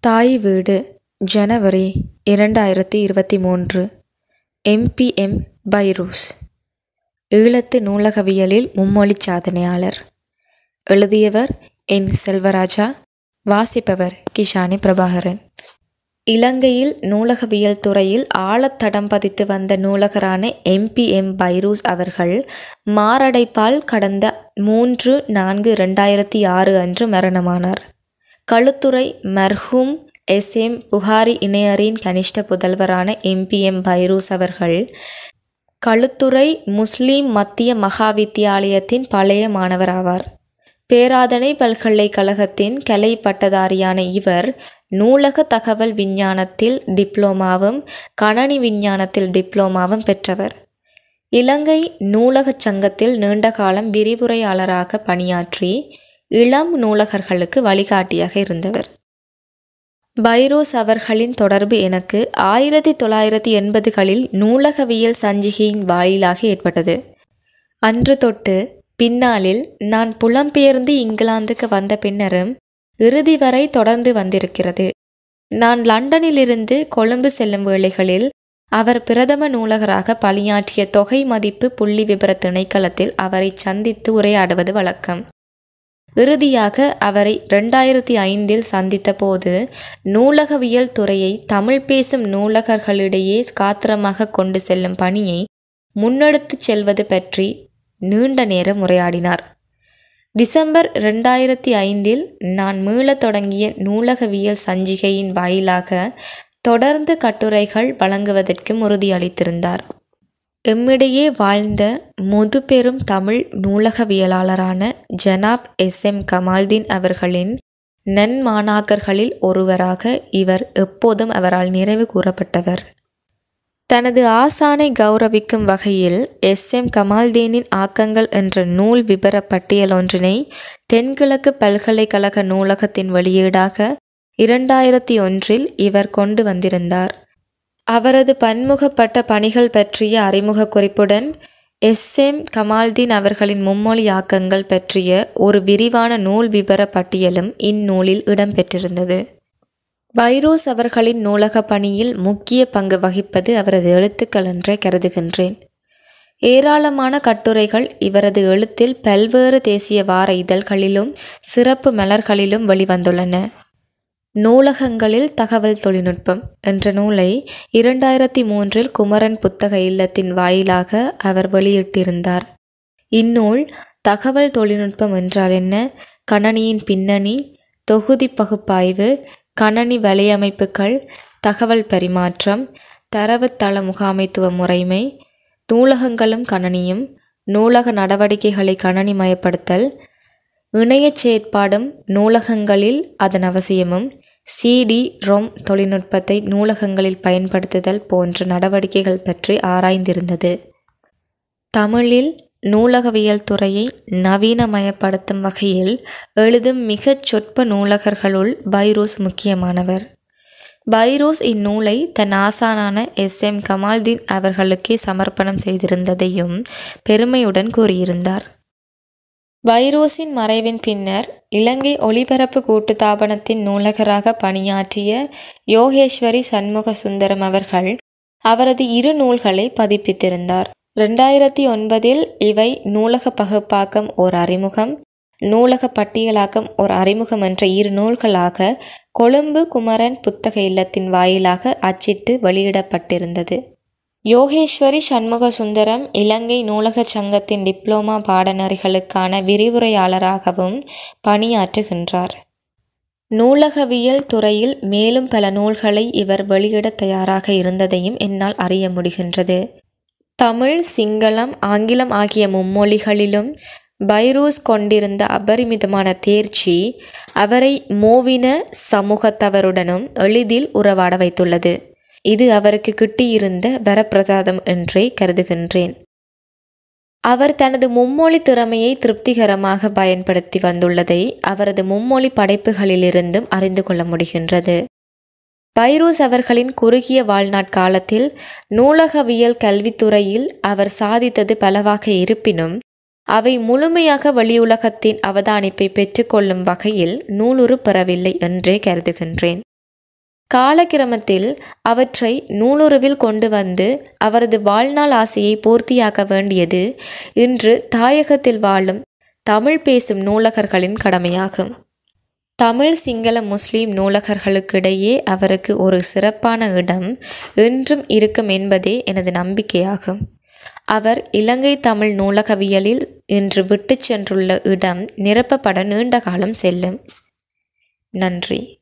தாய் வீடு ஜனவரி இரண்டாயிரத்தி இருபத்தி மூன்று எம்பிஎம் பைரூஸ். ஈழத்து நூலகவியலில் மும்மொழிச் சாதனையாளர். எழுதியவர் என். செல்வராஜா. வாசிப்பவர் கிஷானி பிரபாகரன். இலங்கையில் நூலகவியல் துறையில் ஆழத்தடம் பதித்து வந்த நூலகரான எம்பிஎம் பைரூஸ் அவர்கள் மாரடைப்பால் கடந்த மூன்று நான்கு ரெண்டாயிரத்தி ஆறு அன்று மரணமானார். களுத்துறை மர்ஹூம் எஸ். எம். புகாரி இணையரின் கனிஷ்ட புதல்வரான எம்பிஎம் பைரூஸ் அவர்கள் களுத்துறை முஸ்லீம் மத்திய மகா வித்தியாலயத்தின் பழைய மாணவராவார். பேராதனை பல்கலைக்கழகத்தின் கலை பட்டதாரியான இவர் நூலக தகவல் விஞ்ஞானத்தில் டிப்ளோமாவும் கணனி விஞ்ஞானத்தில் டிப்ளோமாவும் பெற்றவர். இலங்கை நூலகச் சங்கத்தில் நீண்ட காலம் விரிவுரையாளராக பணியாற்றி இளம் நூலகர்களுக்கு வழிகாட்டியாக இருந்தவர். பைரோஸ் அவர்களின் தொடர்பு எனக்கு ஆயிரத்தி தொள்ளாயிரத்தி எண்பதுகளில் நூலகவியல் சஞ்சிகையின் வாயிலாக ஏற்பட்டது. அன்று தொட்டு பின்னாளில் நான் புலம்பெயர்ந்து இங்கிலாந்துக்கு வந்த பின்னரும் இறுதி வரை தொடர்ந்து வந்திருக்கிறது. நான் லண்டனிலிருந்து கொழும்பு செல்லும் வேளைகளில் அவர் பிரதம நூலகராக பணியாற்றிய தொகை மதிப்பு புள்ளி விபர திணைக்களத்தில் அவரை சந்தித்து உரையாடுவது வழக்கம். இறுதியாக அவரை ரெண்டாயிரத்தி ஐந்தில் சந்தித்த போது நூலகவியல் துறையை தமிழ் பேசும் நூலகர்களிடையே காத்திரமாக கொண்டு செல்லும் பணியை முன்னெடுத்து செல்வது பற்றி நீண்ட நேரம் உரையாடினார். டிசம்பர் ரெண்டாயிரத்தி ஐந்தில் நான் மீளத் தொடங்கிய நூலகவியல் சஞ்சிகையின் வாயிலாக தொடர்ந்து கட்டுரைகள் வழங்குவதற்கும் உறுதியளித்திருந்தார். எம்மிடையே வாழ்ந்த முதுபெரும் தமிழ் நூலகவியலாளரான ஜனாப் எஸ். எம். கமால்தீன் அவர்களின் நன்மாணாக்கர்களில் ஒருவராக இவர் எப்போதும் அவரால் நிறைவு கூறப்பட்டவர். தனது ஆசானை கௌரவிக்கும் வகையில் எஸ். எம். கமால்தீனின் ஆக்கங்கள் என்ற நூல் விபர பட்டியல் ஒன்றினை தென்கிழக்கு பல்கலைக்கழக நூலகத்தின் வெளியீடாக இரண்டாயிரத்தி ஒன்றில் இவர் கொண்டு வந்திருந்தார். அவரது பன்முகப்பட்ட பணிகள் பற்றிய அறிமுக குறிப்புடன் எஸ். எம். கமால்தீன் அவர்களின் மும்மொழியாக்கங்கள் பற்றிய ஒரு விரிவான நூல் விபர பட்டியலும் இந்நூலில் இடம்பெற்றிருந்தது. பைரோஸ் அவர்களின் நூலக பணியில் முக்கிய பங்கு வகிப்பது அவரது எழுத்துக்கள் என்றே கருதுகின்றேன். ஏராளமான கட்டுரைகள் இவரது எழுத்தில் பல்வேறு தேசிய வார இதழ்களிலும் சிறப்பு மலர்களிலும் வெளிவந்துள்ளன. நூலகங்களில் தகவல் தொழில்நுட்பம் என்ற நூலை இரண்டாயிரத்தி மூன்றில் குமரன் புத்தக இல்லத்தின் வாயிலாக அவர் வெளியிட்டிருந்தார். இந்நூல் தகவல் தொழில்நுட்பம் என்றால் என்ன? கணனியின் பின்னணி தொகுதி பகுப்பாய்வு கணனி வலையமைப்புகள் தகவல் பரிமாற்றம் தரவுத்தள முகாமைத்துவ முறைமை நூலகங்களும் கணனியும் நூலக நடவடிக்கைகளை கணனிமயப்படுத்தல் இணையச் செயற்பாடும் நூலகங்களில் அதன் அவசியமும் சிடி ரொம் தொழில்நுட்பத்தை நூலகங்களில் பயன்படுத்துதல் போன்ற நடவடிக்கைகள் பற்றி ஆராய்ந்திருந்தது. தமிழில் நூலகவியல் துறையை நவீனமயப்படுத்தும் வகையில் எழுதும் மிகச் சொற்ப நூலகர்களுள் பைரோஸ் முக்கியமானவர். பைரோஸ் இந்நூலை தன் ஆசானான எஸ். எம். கமால்தீன் அவர்களுக்கே சமர்ப்பணம் செய்திருந்ததையும் பெருமையுடன் கூறியிருந்தார். வைரோஸின் மறைவின் பின்னர் இலங்கை ஒளிபரப்பு கூட்டுத்தாபனத்தின் நூலகராக பணியாற்றிய யோகேஸ்வரி சண்முக சுந்தரம் அவர்கள் அவரது இரு நூல்களை பதிப்பித்திருந்தார். ரெண்டாயிரத்தி ஒன்பதில் இவை நூலக பகுப்பாக்கம் ஓர் அறிமுகம் நூலக பட்டியலாக்கம் ஓர் அறிமுகம் என்ற இரு நூல்களாக கொழும்பு குமரன் புத்தக இல்லத்தின் வாயிலாக அச்சிட்டு வெளியிடப்பட்டிருந்தது. யோகேஸ்வரி சண்முக சுந்தரம் இலங்கை நூலகச் சங்கத்தின் டிப்ளோமா பாடநெறிகளுக்கான விரிவுரையாளராகவும் பணியாற்றுகின்றார். நூலகவியல் துறையில் மேலும் பல நூல்களை இவர் வெளியிட தயாராக இருந்ததையும் என்னால் அறிய முடிகின்றது. தமிழ் சிங்களம் ஆங்கிலம் ஆகிய மும்மொழிகளிலும் பைரூஸ் கொண்டிருந்த அபரிமிதமான தேர்ச்சி அவரை மோவின சமூகத்தவருடனும் எளிதில் உறவாட வைத்துள்ளது. இது அவருக்கு கிட்டியிருந்த வரப்பிரசாதம் என்றே கருதுகின்றேன். அவர் தனது மும்மொழி திறமையை திருப்திகரமாக பயன்படுத்தி வந்துள்ளதை அவரது மும்மொழி படைப்புகளிலிருந்தும் அறிந்து கொள்ள முடிகின்றது. பைரூஸ் அவர்களின் குறுகிய வாழ்நாட்காலத்தில் நூலகவியல் கல்வித்துறையில் அவர் சாதித்தது பலவாக இருப்பினும் அவை முழுமையாக வெளியுலகத்தின் அவதானிப்பை பெற்றுக்கொள்ளும் வகையில் நூலுறு பெறவில்லை என்றே கருதுகின்றேன். காலக்கிரமத்தில் அவற்றை நூலுருவில் கொண்டு வந்து அவரது வாழ்நாள் ஆசையை பூர்த்தியாக்க வேண்டியது இன்று தாயகத்தில் வாழும் தமிழ் பேசும் நூலகர்களின் கடமையாகும். தமிழ் சிங்கள முஸ்லீம் நூலகர்களுக்கிடையே அவருக்கு ஒரு சிறப்பான இடம் என்றும் இருக்கும் என்பதே எனது நம்பிக்கையாகும். அவர் இலங்கை தமிழ் நூலகவியலில் இன்று விட்டு சென்றுள்ள இடம் நிரப்பப்பட நீண்ட காலம் செல்லும். நன்றி.